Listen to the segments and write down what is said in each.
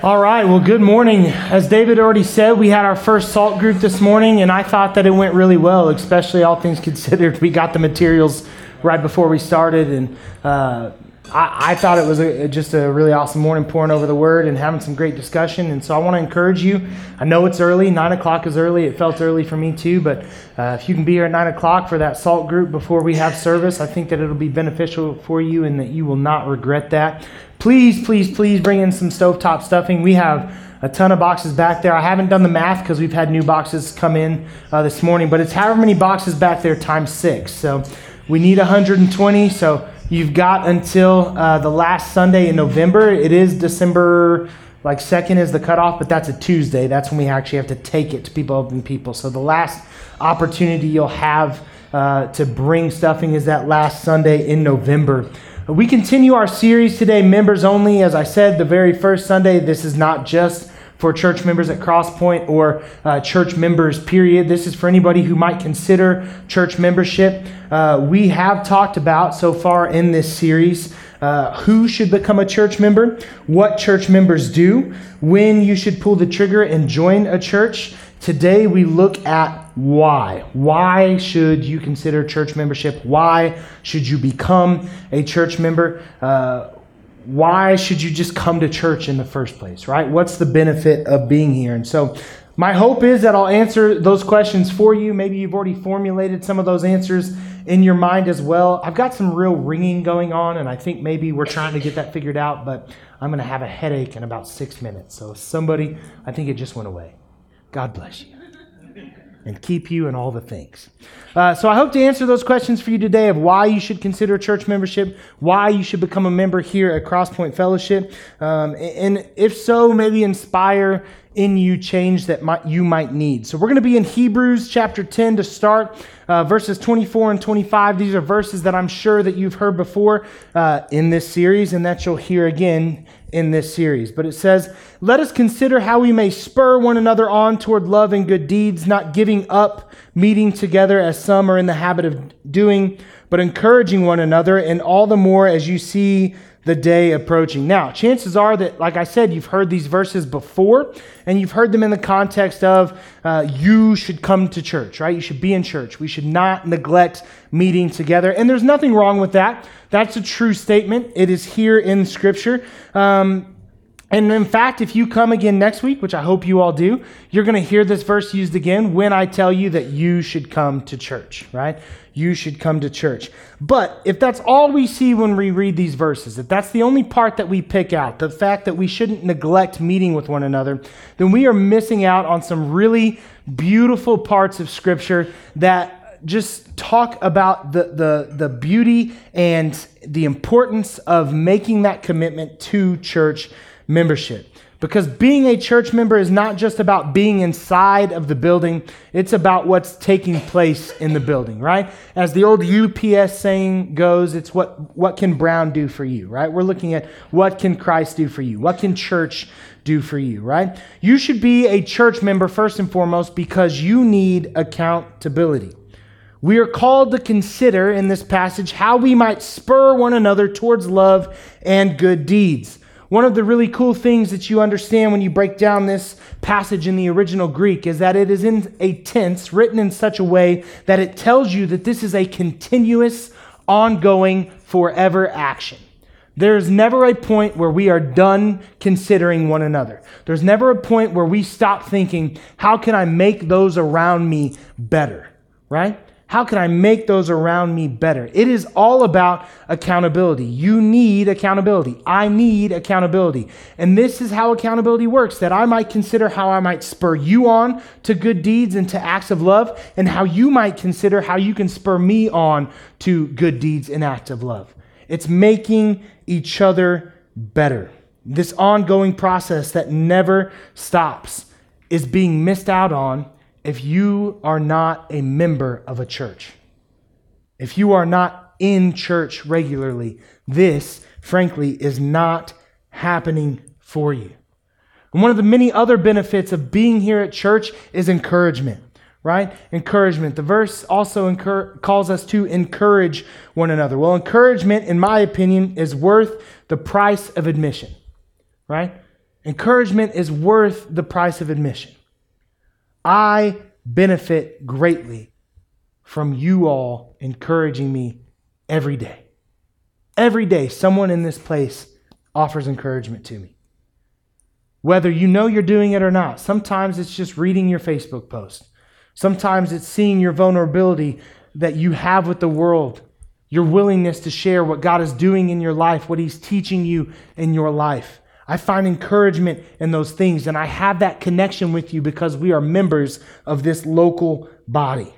All right, well, good morning. As David already said, we had our first salt group this morning, and I thought that it went really well, especially all things considered. We got the materials right before we started, and uh, I, I, thought it was a, just a really awesome morning poring over the word and having some great discussion. And so I want to encourage you. I know it's early, 9 o'clock is early. It felt early for me too, but uh, if you can be here at 9 o'clock for that salt group before we have service, I think that it'll be beneficial for you and that you will not regret that. Please, please, please bring in some stovetop stuffing. We have a ton of boxes back there. I haven't done the math because we've had new boxes come in uh, this morning, but it's however many boxes back there times six. So we need 120. So you've got until uh, the last Sunday in November. It is December like second is the cutoff, but that's a Tuesday. That's when we actually have to take it to people open people. So the last opportunity you'll have uh, to bring stuffing is that last Sunday in November. We continue our series today, members only. As I said, the very first Sunday, this is not just for church members at Crosspoint or uh, church members, period. This is for anybody who might consider church membership. Uh, we have talked about so far in this series uh, who should become a church member, what church members do, when you should pull the trigger and join a church. Today we look at why. Why should you consider church membership? Why should you become a church member? Uh, why should you just come to church in the first place, right? What's the benefit of being here? And so, my hope is that I'll answer those questions for you. Maybe you've already formulated some of those answers in your mind as well. I've got some real ringing going on, and I think maybe we're trying to get that figured out, but I'm going to have a headache in about six minutes. So, somebody, I think it just went away. God bless you and keep you and all the things. Uh, so I hope to answer those questions for you today of why you should consider church membership, why you should become a member here at Crosspoint Fellowship, um, and if so, maybe inspire in you change that might, you might need. So we're going to be in Hebrews chapter 10 to start, uh, verses 24 and 25. These are verses that I'm sure that you've heard before uh, in this series and that you'll hear again in this series. But it says, Let us consider how we may spur one another on toward love and good deeds, not giving up meeting together as some are in the habit of doing, but encouraging one another, and all the more as you see the day approaching. Now, chances are that, like I said, you've heard these verses before, and you've heard them in the context of uh, you should come to church, right? You should be in church. We should not neglect meeting together. And there's nothing wrong with that. That's a true statement. It is here in Scripture. Um, and in fact, if you come again next week, which I hope you all do, you're going to hear this verse used again when I tell you that you should come to church, right? You should come to church. But if that's all we see when we read these verses, if that's the only part that we pick out, the fact that we shouldn't neglect meeting with one another, then we are missing out on some really beautiful parts of Scripture that just talk about the, the, the beauty and the importance of making that commitment to church membership. Because being a church member is not just about being inside of the building, it's about what's taking place in the building, right? As the old UPS saying goes, it's what, what can Brown do for you, right? We're looking at what can Christ do for you? What can church do for you, right? You should be a church member first and foremost because you need accountability. We are called to consider in this passage how we might spur one another towards love and good deeds. One of the really cool things that you understand when you break down this passage in the original Greek is that it is in a tense written in such a way that it tells you that this is a continuous, ongoing, forever action. There's never a point where we are done considering one another. There's never a point where we stop thinking, how can I make those around me better? Right? How can I make those around me better? It is all about accountability. You need accountability. I need accountability. And this is how accountability works that I might consider how I might spur you on to good deeds and to acts of love, and how you might consider how you can spur me on to good deeds and acts of love. It's making each other better. This ongoing process that never stops is being missed out on if you are not a member of a church. If you are not in church regularly, this, frankly, is not happening for you. And one of the many other benefits of being here at church is encouragement, right? Encouragement. The verse also incur- calls us to encourage one another. Well, encouragement, in my opinion, is worth the price of admission, right? Encouragement is worth the price of admission. I benefit greatly from you all encouraging me every day. Every day, someone in this place offers encouragement to me. Whether you know you're doing it or not, sometimes it's just reading your Facebook post. Sometimes it's seeing your vulnerability that you have with the world, your willingness to share what God is doing in your life, what He's teaching you in your life. I find encouragement in those things, and I have that connection with you because we are members of this local body.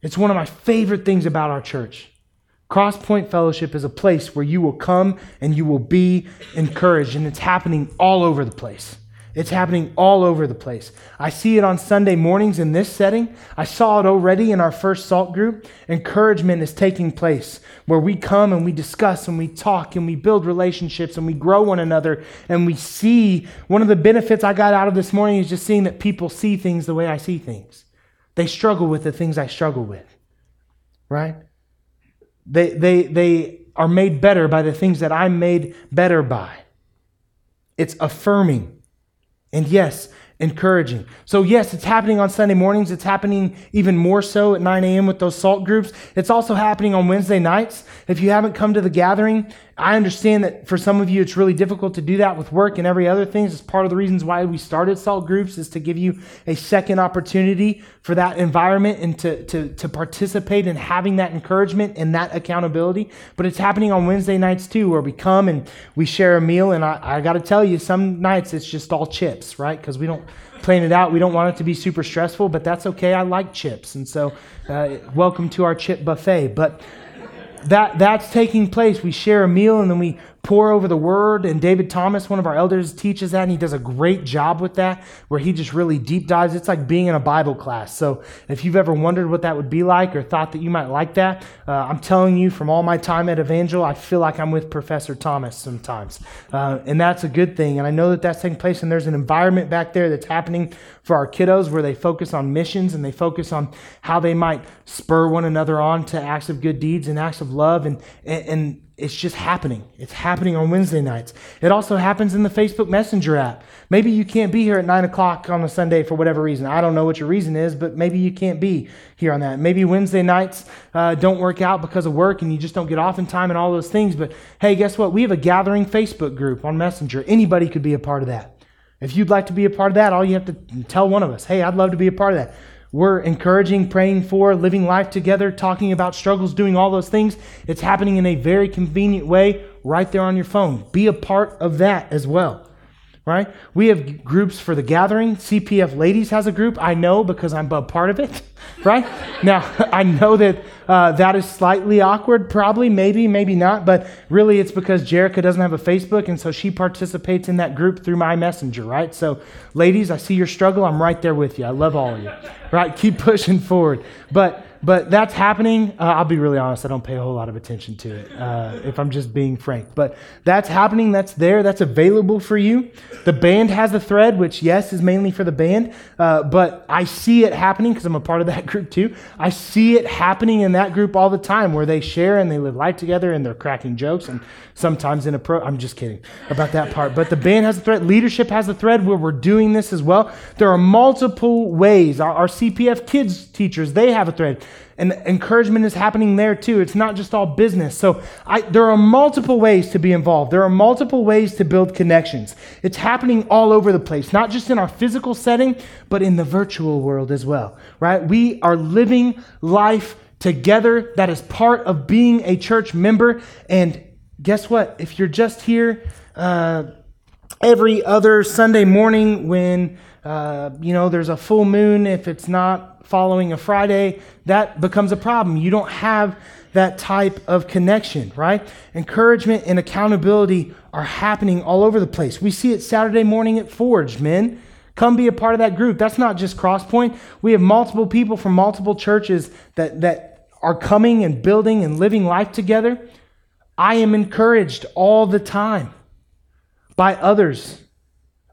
It's one of my favorite things about our church. Crosspoint Fellowship is a place where you will come and you will be encouraged, and it's happening all over the place. It's happening all over the place. I see it on Sunday mornings in this setting. I saw it already in our first SALT group. Encouragement is taking place where we come and we discuss and we talk and we build relationships and we grow one another and we see. One of the benefits I got out of this morning is just seeing that people see things the way I see things. They struggle with the things I struggle with, right? They, they, they are made better by the things that I'm made better by. It's affirming and yes, encouraging. So, yes, it's happening on Sunday mornings. It's happening even more so at 9 a.m. with those salt groups. It's also happening on Wednesday nights. If you haven't come to the gathering, I understand that for some of you it's really difficult to do that with work and every other thing. It's part of the reasons why we started salt groups is to give you a second opportunity for that environment and to, to, to participate in having that encouragement and that accountability. But it's happening on Wednesday nights too, where we come and we share a meal. And I, I got to tell you, some nights it's just all chips, right? Because we don't plan it out. We don't want it to be super stressful, but that's okay. I like chips. And so, uh, welcome to our chip buffet. But that, that's taking place. We share a meal and then we pore over the word. And David Thomas, one of our elders, teaches that, and he does a great job with that, where he just really deep dives. It's like being in a Bible class. So if you've ever wondered what that would be like or thought that you might like that, uh, I'm telling you from all my time at Evangel, I feel like I'm with Professor Thomas sometimes. Uh, and that's a good thing. And I know that that's taking place, and there's an environment back there that's happening for our kiddos where they focus on missions and they focus on how they might spur one another on to acts of good deeds and acts of love. And, and, and it's just happening. It's happening on Wednesday nights. It also happens in the Facebook Messenger app. Maybe you can't be here at 9 o'clock on a Sunday for whatever reason. I don't know what your reason is, but maybe you can't be here on that. Maybe Wednesday nights uh, don't work out because of work and you just don't get off in time and all those things. But hey, guess what? We have a gathering Facebook group on Messenger. Anybody could be a part of that. If you'd like to be a part of that, all you have to tell one of us, hey, I'd love to be a part of that. We're encouraging, praying for, living life together, talking about struggles, doing all those things. It's happening in a very convenient way right there on your phone. Be a part of that as well right? We have groups for the gathering. CPF Ladies has a group. I know because I'm a part of it, right? now, I know that uh, that is slightly awkward, probably, maybe, maybe not, but really it's because Jerica doesn't have a Facebook, and so she participates in that group through my messenger, right? So, ladies, I see your struggle. I'm right there with you. I love all of you, right? Keep pushing forward. But but that's happening. Uh, I'll be really honest, I don't pay a whole lot of attention to it, uh, if I'm just being frank. But that's happening, that's there, that's available for you. The band has a thread, which, yes, is mainly for the band, uh, but I see it happening because I'm a part of that group too. I see it happening in that group all the time where they share and they live life together and they're cracking jokes and sometimes in a pro. I'm just kidding about that part. But the band has a thread, leadership has a thread where we're doing this as well. There are multiple ways. Our, our CPF kids teachers, they have a thread. And encouragement is happening there too. It's not just all business. So I, there are multiple ways to be involved. There are multiple ways to build connections. It's happening all over the place, not just in our physical setting, but in the virtual world as well, right? We are living life together. That is part of being a church member. And guess what? If you're just here uh, every other Sunday morning when, uh, you know, there's a full moon, if it's not following a Friday, that becomes a problem. You don't have that type of connection, right? Encouragement and accountability are happening all over the place. We see it Saturday morning at Forge, men. Come be a part of that group. That's not just Crosspoint. We have multiple people from multiple churches that, that are coming and building and living life together. I am encouraged all the time by others.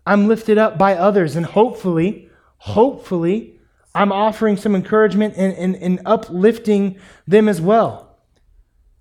I'm lifted up by others, and hopefully, hopefully, I'm offering some encouragement and, and, and uplifting them as well.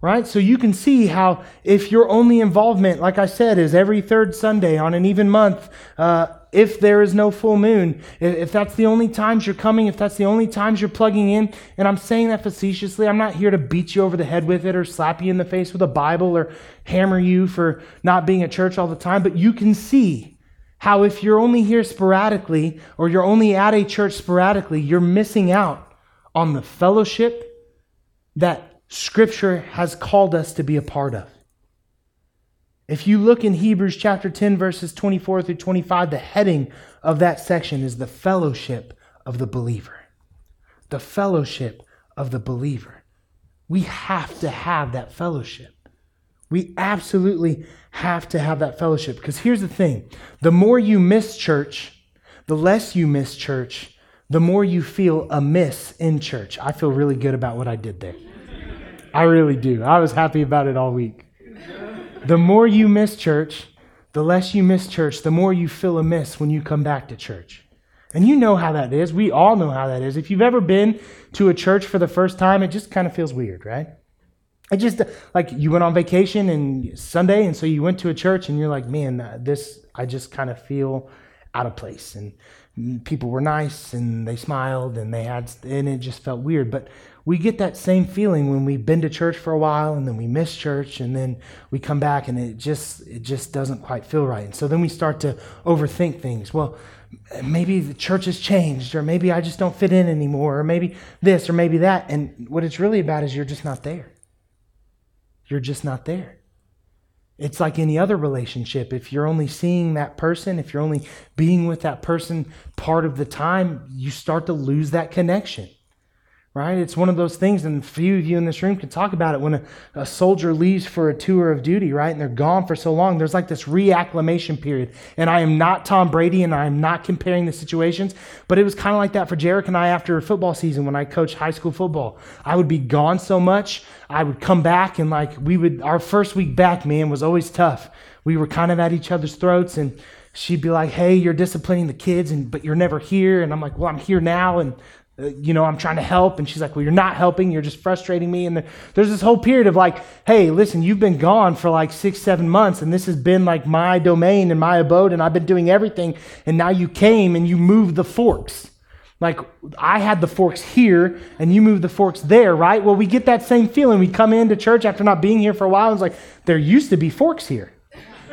Right? So you can see how if your only involvement, like I said, is every third Sunday on an even month, uh, if there is no full moon, if that's the only times you're coming, if that's the only times you're plugging in, and I'm saying that facetiously, I'm not here to beat you over the head with it or slap you in the face with a Bible or hammer you for not being at church all the time, but you can see how if you're only here sporadically or you're only at a church sporadically, you're missing out on the fellowship that Scripture has called us to be a part of. If you look in Hebrews chapter 10, verses 24 through 25, the heading of that section is the fellowship of the believer. The fellowship of the believer. We have to have that fellowship. We absolutely have to have that fellowship because here's the thing the more you miss church, the less you miss church, the more you feel amiss in church. I feel really good about what I did there. I really do. I was happy about it all week. The more you miss church, the less you miss church, the more you feel amiss when you come back to church. And you know how that is. We all know how that is. If you've ever been to a church for the first time, it just kind of feels weird, right? It just like you went on vacation and Sunday, and so you went to a church, and you're like, man, uh, this I just kind of feel out of place. And people were nice, and they smiled, and they had, and it just felt weird. But we get that same feeling when we've been to church for a while and then we miss church and then we come back and it just it just doesn't quite feel right. And so then we start to overthink things. Well maybe the church has changed or maybe i just don't fit in anymore or maybe this or maybe that. And what it's really about is you're just not there. You're just not there. It's like any other relationship. If you're only seeing that person, if you're only being with that person part of the time, you start to lose that connection right? It's one of those things, and few of you in this room can talk about it when a, a, soldier leaves for a tour of duty, right? And they're gone for so long. There's like this reacclimation period. And I am not Tom Brady and I am not comparing the situations, but it was kind of like that for Jerica and I after football season when I coached high school football. I would be gone so much, I would come back and like we would, our first week back, man, was always tough. We were kind of at each other's throats and she'd be like, "Hey, you're disciplining the kids, and but you're never here." And I'm like, "Well, I'm here now." And Uh, you know, I'm trying to help. And she's like, Well, you're not helping. You're just frustrating me. And there's this whole period of like, Hey, listen, you've been gone for like six, seven months, and this has been like my domain and my abode, and I've been doing everything. And now you came and you moved the forks. Like, I had the forks here, and you moved the forks there, right? Well, we get that same feeling. We come into church after not being here for a while, and it's like, There used to be forks here.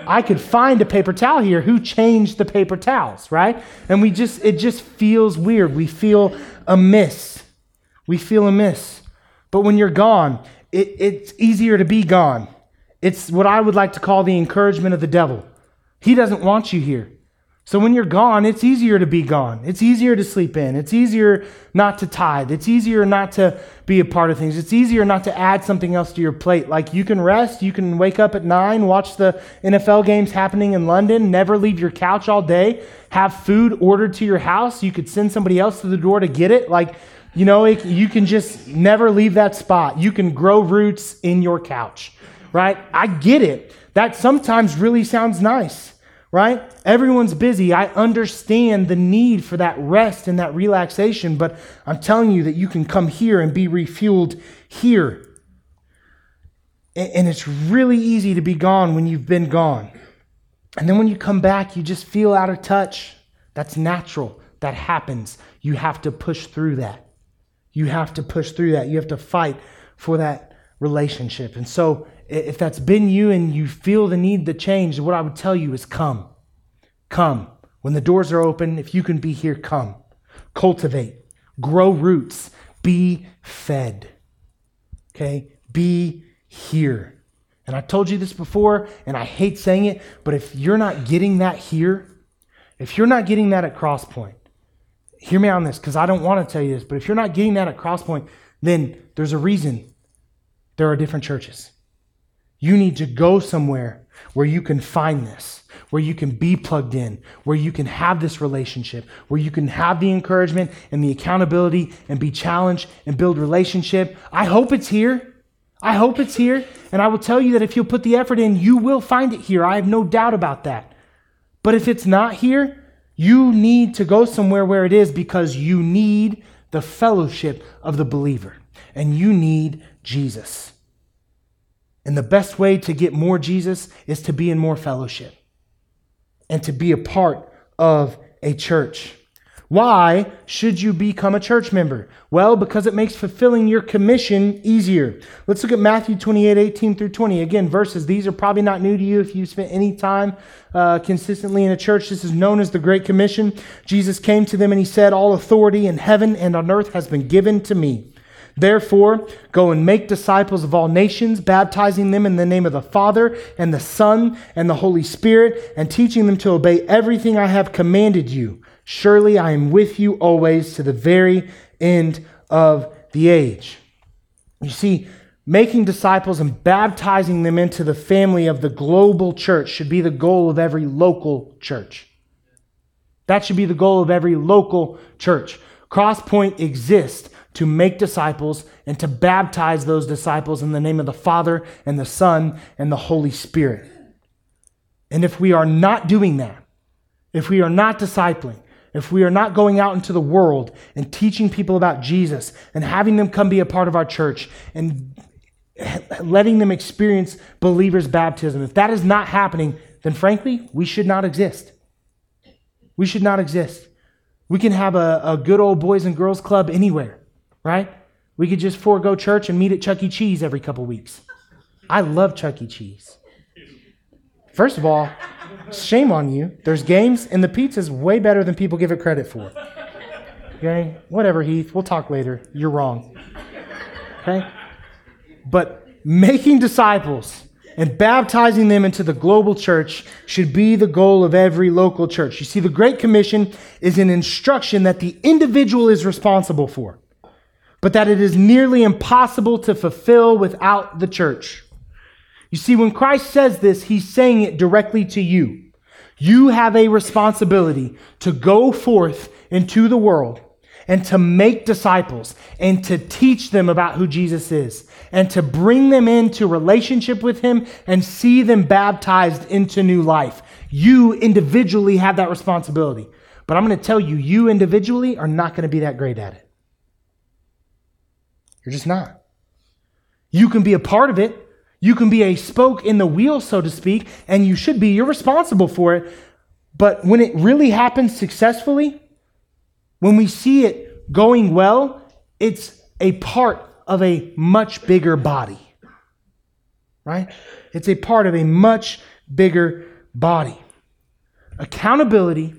I could find a paper towel here. Who changed the paper towels, right? And we just, it just feels weird. We feel amiss. We feel amiss. But when you're gone, it, it's easier to be gone. It's what I would like to call the encouragement of the devil. He doesn't want you here. So when you're gone, it's easier to be gone. It's easier to sleep in. It's easier not to tithe. It's easier not to be a part of things. It's easier not to add something else to your plate. Like you can rest, you can wake up at nine, watch the NFL games happening in London, never leave your couch all day, have food ordered to your house. You could send somebody else to the door to get it. Like, you know, it, you can just never leave that spot. You can grow roots in your couch, right? I get it. That sometimes really sounds nice right? Everyone's busy. I understand the need for that rest and that relaxation, but I'm telling you that you can come here and be refueled here. And it's really easy to be gone when you've been gone. And then when you come back, you just feel out of touch. That's natural. That happens. You have to push through that. You have to push through that. You have to fight for that relationship. And so if that's been you and you feel the need to change, what I would tell you is come. Come. When the doors are open, if you can be here, come. Cultivate. Grow roots. Be fed. Okay? Be here. And I told you this before, and I hate saying it, but if you're not getting that here, if you're not getting that at Crosspoint, hear me on this because I don't want to tell you this, but if you're not getting that at Crosspoint, then there's a reason there are different churches. You need to go somewhere where you can find this, where you can be plugged in, where you can have this relationship, where you can have the encouragement and the accountability and be challenged and build relationship. I hope it's here. I hope it's here. And I will tell you that if you'll put the effort in, you will find it here. I have no doubt about that. But if it's not here, you need to go somewhere where it is because you need the fellowship of the believer and you need Jesus. And the best way to get more Jesus is to be in more fellowship and to be a part of a church. Why should you become a church member? Well, because it makes fulfilling your commission easier. Let's look at Matthew 28 18 through 20. Again, verses. These are probably not new to you if you've spent any time uh, consistently in a church. This is known as the Great Commission. Jesus came to them and he said, All authority in heaven and on earth has been given to me. Therefore, go and make disciples of all nations, baptizing them in the name of the Father and the Son and the Holy Spirit, and teaching them to obey everything I have commanded you. Surely I am with you always to the very end of the age. You see, making disciples and baptizing them into the family of the global church should be the goal of every local church. That should be the goal of every local church. Crosspoint exists to make disciples and to baptize those disciples in the name of the Father and the Son and the Holy Spirit. And if we are not doing that, if we are not discipling, if we are not going out into the world and teaching people about Jesus and having them come be a part of our church and letting them experience believers' baptism, if that is not happening, then frankly, we should not exist. We should not exist. We can have a, a good old boys and girls club anywhere right? We could just forego church and meet at Chuck E. Cheese every couple weeks. I love Chuck E. Cheese. First of all, shame on you. There's games, and the pizza's way better than people give it credit for. Okay? Whatever, Heath. We'll talk later. You're wrong. Okay? But making disciples and baptizing them into the global church should be the goal of every local church. You see, the Great Commission is an instruction that the individual is responsible for but that it is nearly impossible to fulfill without the church. You see, when Christ says this, he's saying it directly to you. You have a responsibility to go forth into the world and to make disciples and to teach them about who Jesus is and to bring them into relationship with him and see them baptized into new life. You individually have that responsibility. But I'm going to tell you, you individually are not going to be that great at it. You're just not. You can be a part of it. You can be a spoke in the wheel, so to speak, and you should be. You're responsible for it. But when it really happens successfully, when we see it going well, it's a part of a much bigger body. Right? It's a part of a much bigger body. Accountability,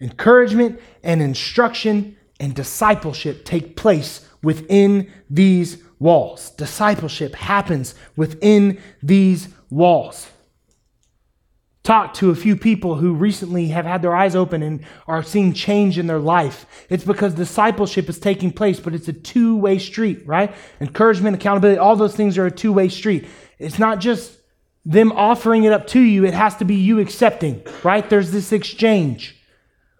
encouragement, and instruction and discipleship take place within these walls. Discipleship happens within these walls. Talk to a few people who recently have had their eyes open and are seeing change in their life. It's because discipleship is taking place, but it's a two way street, right? Encouragement, accountability, all those things are a two way street. It's not just them offering it up to you, it has to be you accepting, right? There's this exchange.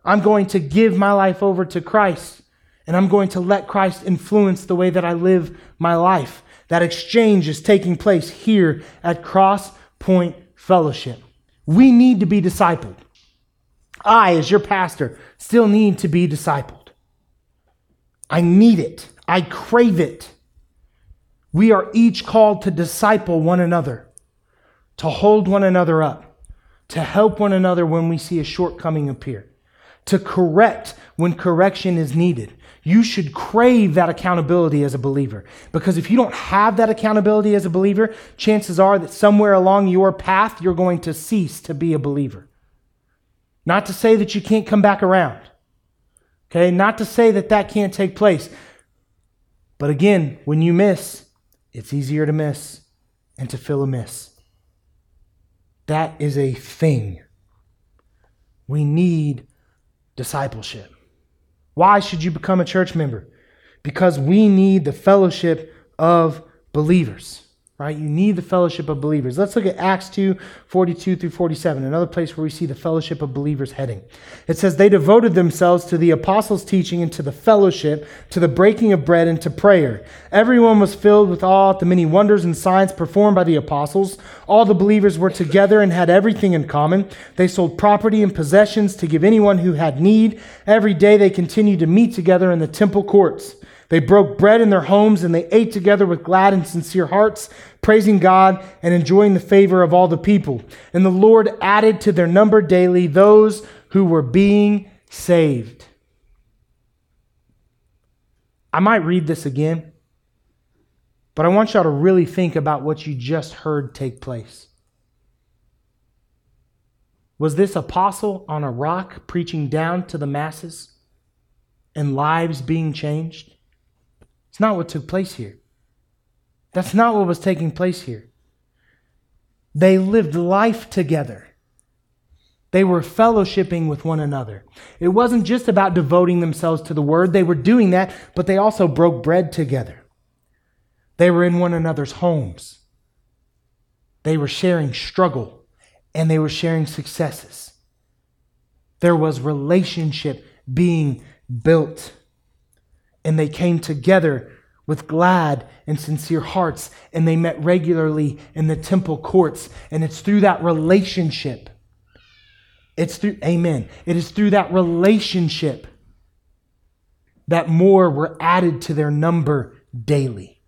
I'm going to give my life over to Christ and I'm going to let Christ influence the way that I live my life. That exchange is taking place here at Cross Point Fellowship. We need to be discipled. I, as your pastor, still need to be discipled. I need it. I crave it. We are each called to disciple one another, to hold one another up, to help one another when we see a shortcoming appear, to correct when correction is needed, you should crave that accountability as a believer. Because if you don't have that accountability as a believer, chances are that somewhere along your path, you're going to cease to be a believer. Not to say that you can't come back around. Okay? Not to say that that can't take place. But again, when you miss, it's easier to miss and to fill a miss. That is a thing. We need discipleship. Why should you become a church member? Because we need the fellowship of believers right? You need the fellowship of believers. Let's look at Acts 2 42 through 47, another place where we see the fellowship of believers heading. It says, They devoted themselves to the apostles' teaching and to the fellowship, to the breaking of bread and to prayer. Everyone was filled with awe at the many wonders and signs performed by the apostles. All the believers were together and had everything in common. They sold property and possessions to give anyone who had need. Every day they continued to meet together in the temple courts. They broke bread in their homes and they ate together with glad and sincere hearts, praising God and enjoying the favor of all the people. And the Lord added to their number daily those who were being saved. I might read this again, but I want y'all to really think about what you just heard take place. Was this apostle on a rock preaching down to the masses and lives being changed? It's not what took place here. That's not what was taking place here. They lived life together. They were fellowshipping with one another. It wasn't just about devoting themselves to the word, they were doing that, but they also broke bread together. They were in one another's homes. They were sharing struggle and they were sharing successes. There was relationship being built. And they came together with glad and sincere hearts, and they met regularly in the temple courts. And it's through that relationship it's through, amen. It is through that relationship that more were added to their number daily.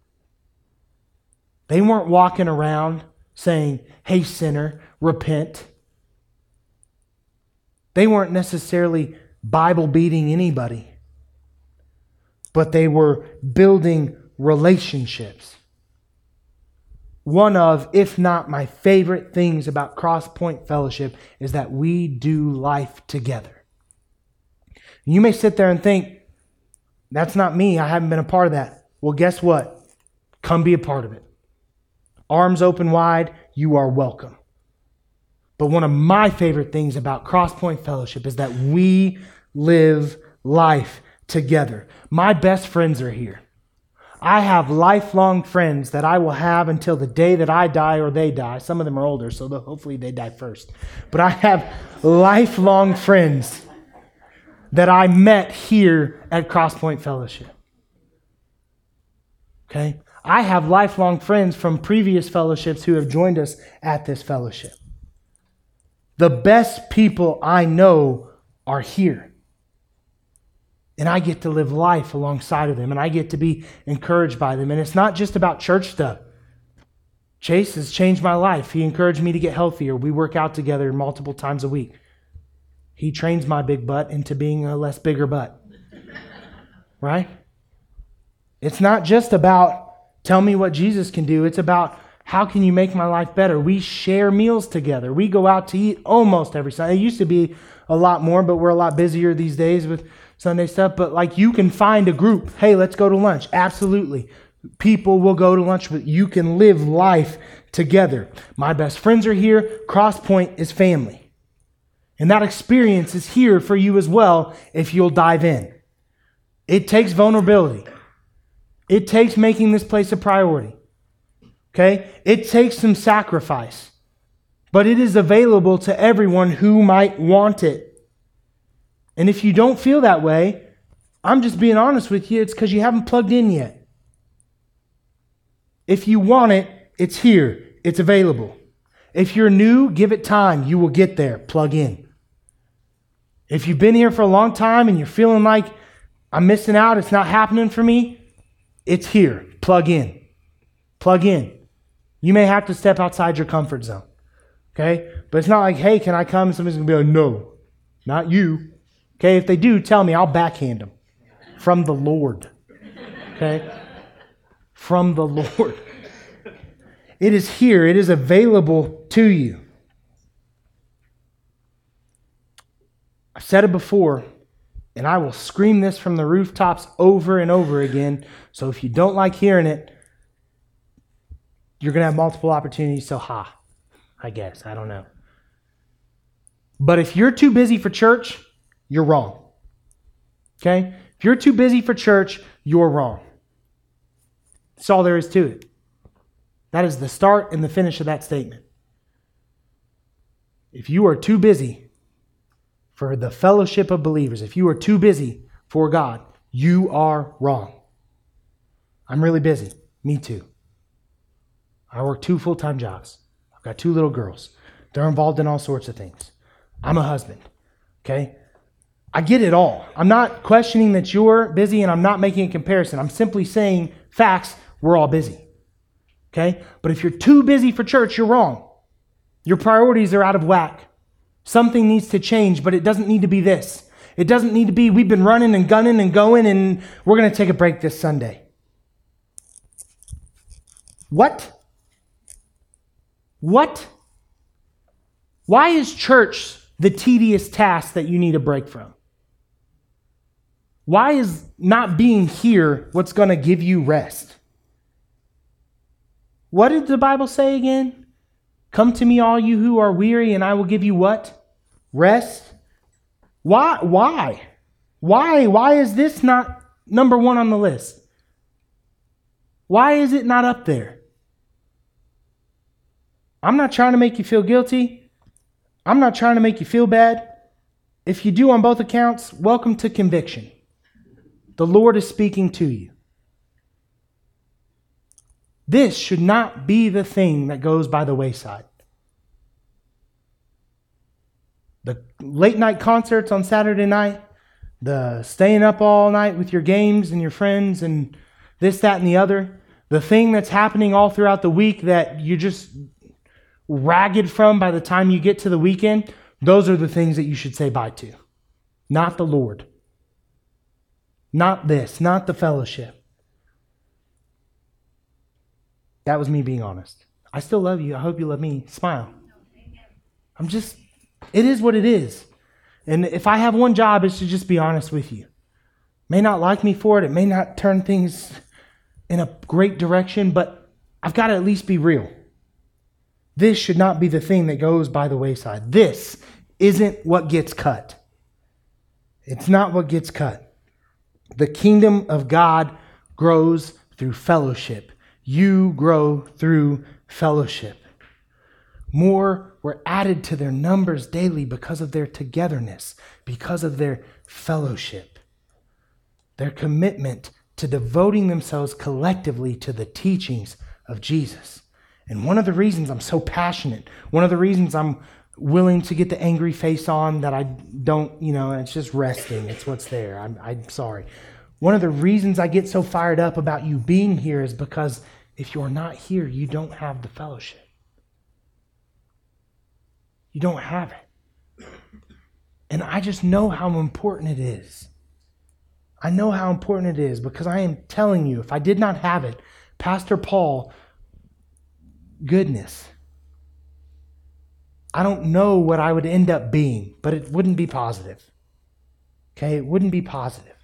They weren't walking around saying, hey, sinner, repent. They weren't necessarily Bible beating anybody, but they were building relationships one of, if not my favorite things about Crosspoint Fellowship is that we do life together. You may sit there and think, that's not me. I haven't been a part of that. Well, guess what? Come be a part of it. Arms open wide, you are welcome. But one of my favorite things about Crosspoint Fellowship is that we live life together. My best friends are here. I have lifelong friends that I will have until the day that I die or they die. Some of them are older, so hopefully they die first. But I have lifelong friends that I met here at Crosspoint Fellowship. Okay? I have lifelong friends from previous fellowships who have joined us at this fellowship. The best people I know are here. And I get to live life alongside of them and I get to be encouraged by them. And it's not just about church stuff. Chase has changed my life. He encouraged me to get healthier. We work out together multiple times a week. He trains my big butt into being a less bigger butt. Right? It's not just about tell me what Jesus can do. It's about how can you make my life better? We share meals together. We go out to eat almost every Sunday. It used to be a lot more, but we're a lot busier these days with Sunday stuff, but like you can find a group. Hey, let's go to lunch. Absolutely. People will go to lunch but you can live life together. My best friends are here. Crosspoint is family. And that experience is here for you as well if you'll dive in. It takes vulnerability. It takes making this place a priority. Okay? It takes some sacrifice. But it is available to everyone who might want it. And if you don't feel that way, I'm just being honest with you, it's because you haven't plugged in yet. If you want it, it's here, it's available. If you're new, give it time. You will get there. Plug in. If you've been here for a long time and you're feeling like I'm missing out, it's not happening for me, it's here. Plug in. Plug in. You may have to step outside your comfort zone. Okay? But it's not like, hey, can I come? Somebody's going to be like, no, not you. Okay, if they do, tell me, I'll backhand them. From the Lord. Okay? From the Lord. It is here, it is available to you. I've said it before, and I will scream this from the rooftops over and over again. So if you don't like hearing it, you're going to have multiple opportunities. So, ha, I guess. I don't know. But if you're too busy for church, you're wrong. Okay? If you're too busy for church, you're wrong. That's all there is to it. That is the start and the finish of that statement. If you are too busy for the fellowship of believers, if you are too busy for God, you are wrong. I'm really busy. Me too. I work two full time jobs. I've got two little girls. They're involved in all sorts of things. I'm a husband. Okay? I get it all. I'm not questioning that you're busy and I'm not making a comparison. I'm simply saying facts, we're all busy. Okay? But if you're too busy for church, you're wrong. Your priorities are out of whack. Something needs to change, but it doesn't need to be this. It doesn't need to be we've been running and gunning and going and we're going to take a break this Sunday. What? What? Why is church the tedious task that you need a break from? Why is not being here what's going to give you rest? What did the Bible say again? Come to me, all you who are weary, and I will give you what? Rest. Why? Why? Why? Why is this not number one on the list? Why is it not up there? I'm not trying to make you feel guilty. I'm not trying to make you feel bad. If you do on both accounts, welcome to conviction. The Lord is speaking to you. This should not be the thing that goes by the wayside. The late night concerts on Saturday night, the staying up all night with your games and your friends, and this, that, and the other, the thing that's happening all throughout the week that you're just ragged from by the time you get to the weekend, those are the things that you should say bye to, not the Lord. Not this, not the fellowship. That was me being honest. I still love you. I hope you love me. Smile. I'm just, it is what it is. And if I have one job, it's to just be honest with you. May not like me for it, it may not turn things in a great direction, but I've got to at least be real. This should not be the thing that goes by the wayside. This isn't what gets cut. It's not what gets cut. The kingdom of God grows through fellowship. You grow through fellowship. More were added to their numbers daily because of their togetherness, because of their fellowship, their commitment to devoting themselves collectively to the teachings of Jesus. And one of the reasons I'm so passionate, one of the reasons I'm willing to get the angry face on that I don't, you know, it's just resting. It's what's there. I'm, I'm sorry. One of the reasons I get so fired up about you being here is because if you're not here, you don't have the fellowship. You don't have it. And I just know how important it is. I know how important it is because I am telling you, if I did not have it, Pastor Paul, goodness, I don't know what I would end up being, but it wouldn't be positive. Okay? It wouldn't be positive.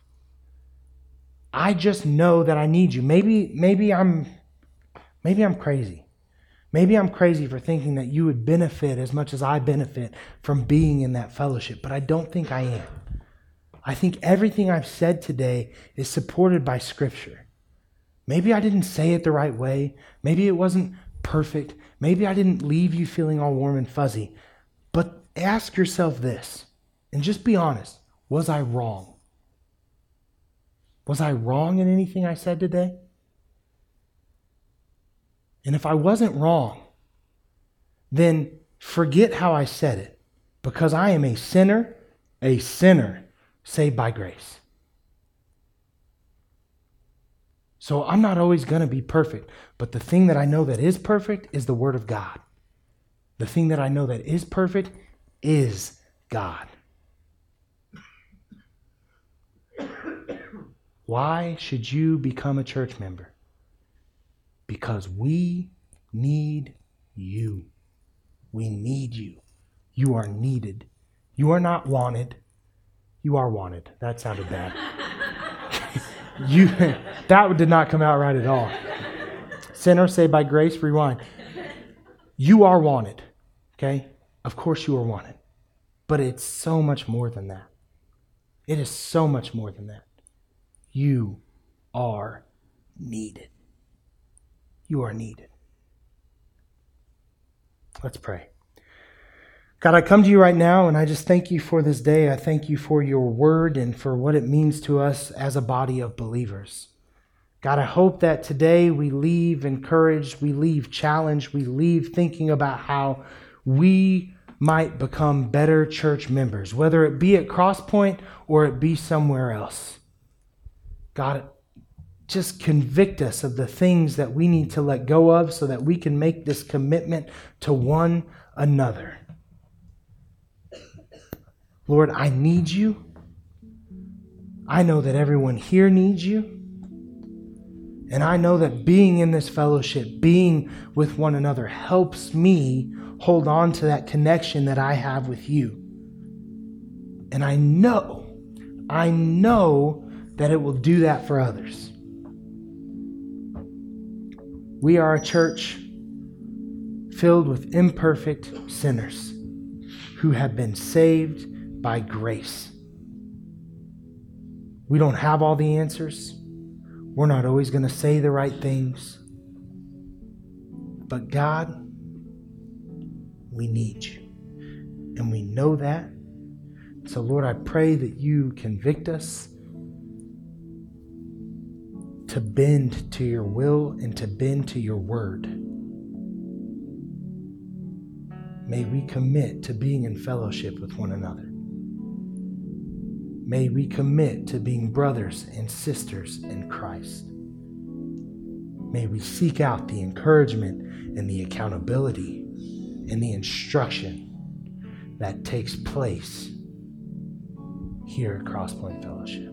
I just know that I need you. Maybe maybe I'm maybe I'm crazy. Maybe I'm crazy for thinking that you would benefit as much as I benefit from being in that fellowship, but I don't think I am. I think everything I've said today is supported by scripture. Maybe I didn't say it the right way. Maybe it wasn't perfect. Maybe I didn't leave you feeling all warm and fuzzy. But ask yourself this and just be honest was I wrong? Was I wrong in anything I said today? And if I wasn't wrong, then forget how I said it because I am a sinner, a sinner saved by grace. So I'm not always going to be perfect. But the thing that I know that is perfect is the Word of God. The thing that I know that is perfect is God. Why should you become a church member? Because we need you. We need you. You are needed. You are not wanted. You are wanted. That sounded bad. you that did not come out right at all. Sinner, say by grace, rewind. You are wanted. Okay? Of course you are wanted. But it's so much more than that. It is so much more than that. You are needed. You are needed. Let's pray. God, I come to you right now and I just thank you for this day. I thank you for your word and for what it means to us as a body of believers. God, I hope that today we leave encouraged, we leave challenged, we leave thinking about how we might become better church members, whether it be at Crosspoint or it be somewhere else. God, just convict us of the things that we need to let go of so that we can make this commitment to one another. Lord, I need you. I know that everyone here needs you. And I know that being in this fellowship, being with one another, helps me hold on to that connection that I have with you. And I know, I know that it will do that for others. We are a church filled with imperfect sinners who have been saved by grace. We don't have all the answers. We're not always going to say the right things. But God, we need you. And we know that. So, Lord, I pray that you convict us to bend to your will and to bend to your word. May we commit to being in fellowship with one another. May we commit to being brothers and sisters in Christ. May we seek out the encouragement and the accountability and the instruction that takes place here at Crosspoint Fellowship.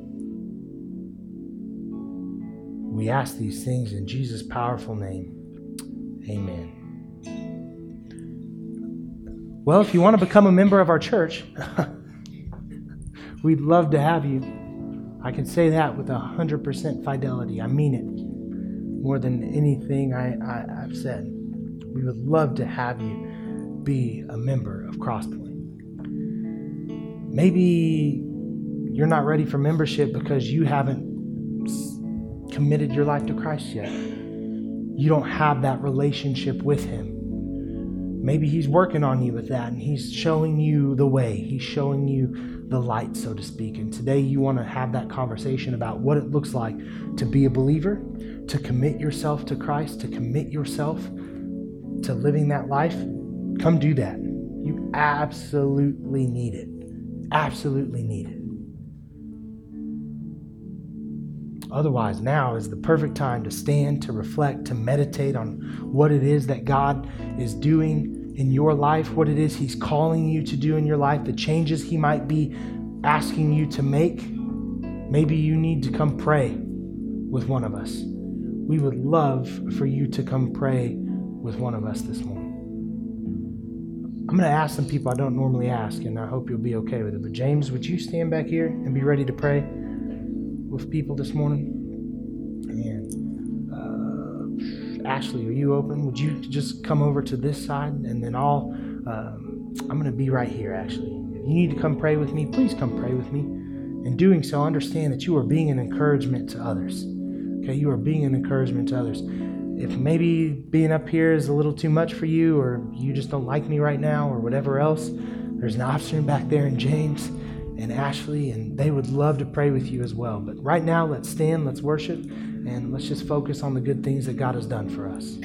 We ask these things in Jesus' powerful name. Amen. Well, if you want to become a member of our church, we'd love to have you. I can say that with 100% fidelity. I mean it more than anything I, I, have said. We would love to have you be a member of Crosspoint. Maybe you're not ready for membership because you haven't committed your life to Christ yet. You don't have that relationship with Him. Maybe He's working on you with that and He's showing you the way. He's showing you the light, so to speak. And today you want to have that conversation about what it looks like to be a believer, to commit yourself to Christ, to commit yourself to living that life. Come do that. You absolutely need it. Absolutely need it. Otherwise, now is the perfect time to stand, to reflect, to meditate on what it is that God is doing in your life, what it is He's calling you to do in your life, the changes He might be asking you to make. Maybe you need to come pray with one of us. We would love for you to come pray with one of us this morning. I'm going to ask some people I don't normally ask, and I hope you'll be okay with it. But, James, would you stand back here and be ready to pray? with people this morning. Ashley, are you open? Would you just come over to this side and then I'll, um, I'm going to be right here actually. If you need to come pray with me, please come pray with me. In doing so, understand that you are being an encouragement to others. Okay, you are being an encouragement to others. If maybe being up here is a little too much for you, or you just don't like me right now, or whatever else, there's an option back there in James and Ashley, and they would love to pray with you as well. But right now, let's stand, let's worship, and let's just focus on the good things that God has done for us.